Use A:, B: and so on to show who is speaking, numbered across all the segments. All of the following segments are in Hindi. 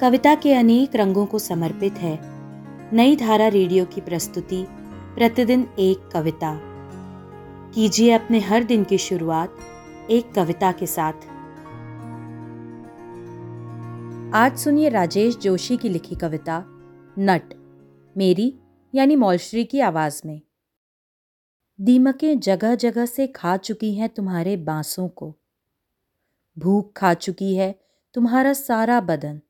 A: कविता के अनेक रंगों को समर्पित है। नई धारा रेडियो की प्रस्तुति, प्रतिदिन एक कविता। कीजिए अपने हर दिन की शुरुआत एक कविता के साथ। आज सुनिए राजेश जोशी की लिखी कविता, नट, मेरी यानी मौलश्री की आवाज़ में। दीमकें जगह जगह से खा चुकी हैं तुम्हारे बांसों को। भूख खा चुकी है तुम्हारा सारा बदन।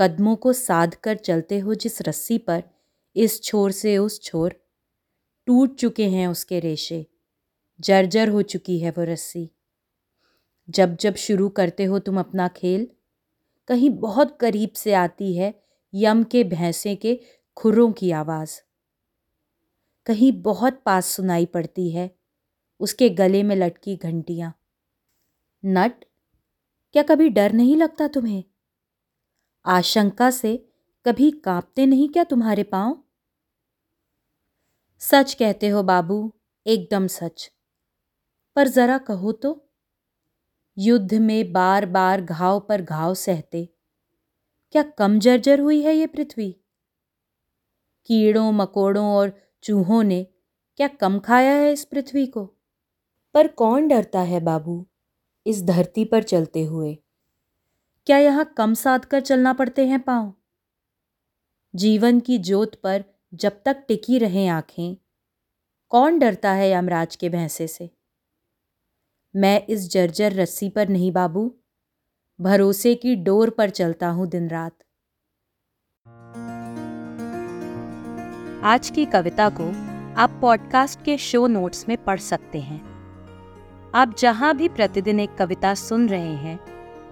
A: कदमों को साध कर चलते हो जिस रस्सी पर, इस छोर से उस छोर। टूट चुके हैं उसके रेशे, जर्जर हो चुकी है वो रस्सी। जब जब शुरू करते हो तुम अपना खेल, कहीं बहुत करीब से आती है यम के भैंसे के खुरों की आवाज़। कहीं बहुत पास सुनाई पड़ती है उसके गले में लटकी घंटियाँ। नट, क्या कभी डर नहीं लगता तुम्हें? आशंका से कभी कांपते नहीं क्या तुम्हारे पाँव? सच कहते हो बाबू, एकदम सच। पर जरा कहो तो। युद्ध में बार बार घाव पर घाव सहते। क्या कम जर्जर हुई है ये पृथ्वी? कीड़ों, मकोड़ों और चूहों ने क्या कम खाया है इस पृथ्वी को? पर कौन डरता है बाबू, इस धरती पर चलते हुए? क्या यहाँ कम साध कर चलना पड़ते हैं पाँव? जीवन की जोत पर जब तक टिकी रहें आँखें, कौन डरता है यमराज के भैंसे से? मैं इस जर्जर रस्सी पर नहीं बाबू, भरोसे की डोर पर चलता हूँ दिन रात।
B: आज की कविता को आप पॉडकास्ट के शो नोट्स में पढ़ सकते हैं। आप जहाँ भी प्रतिदिन एक कविता सुन रहे हैं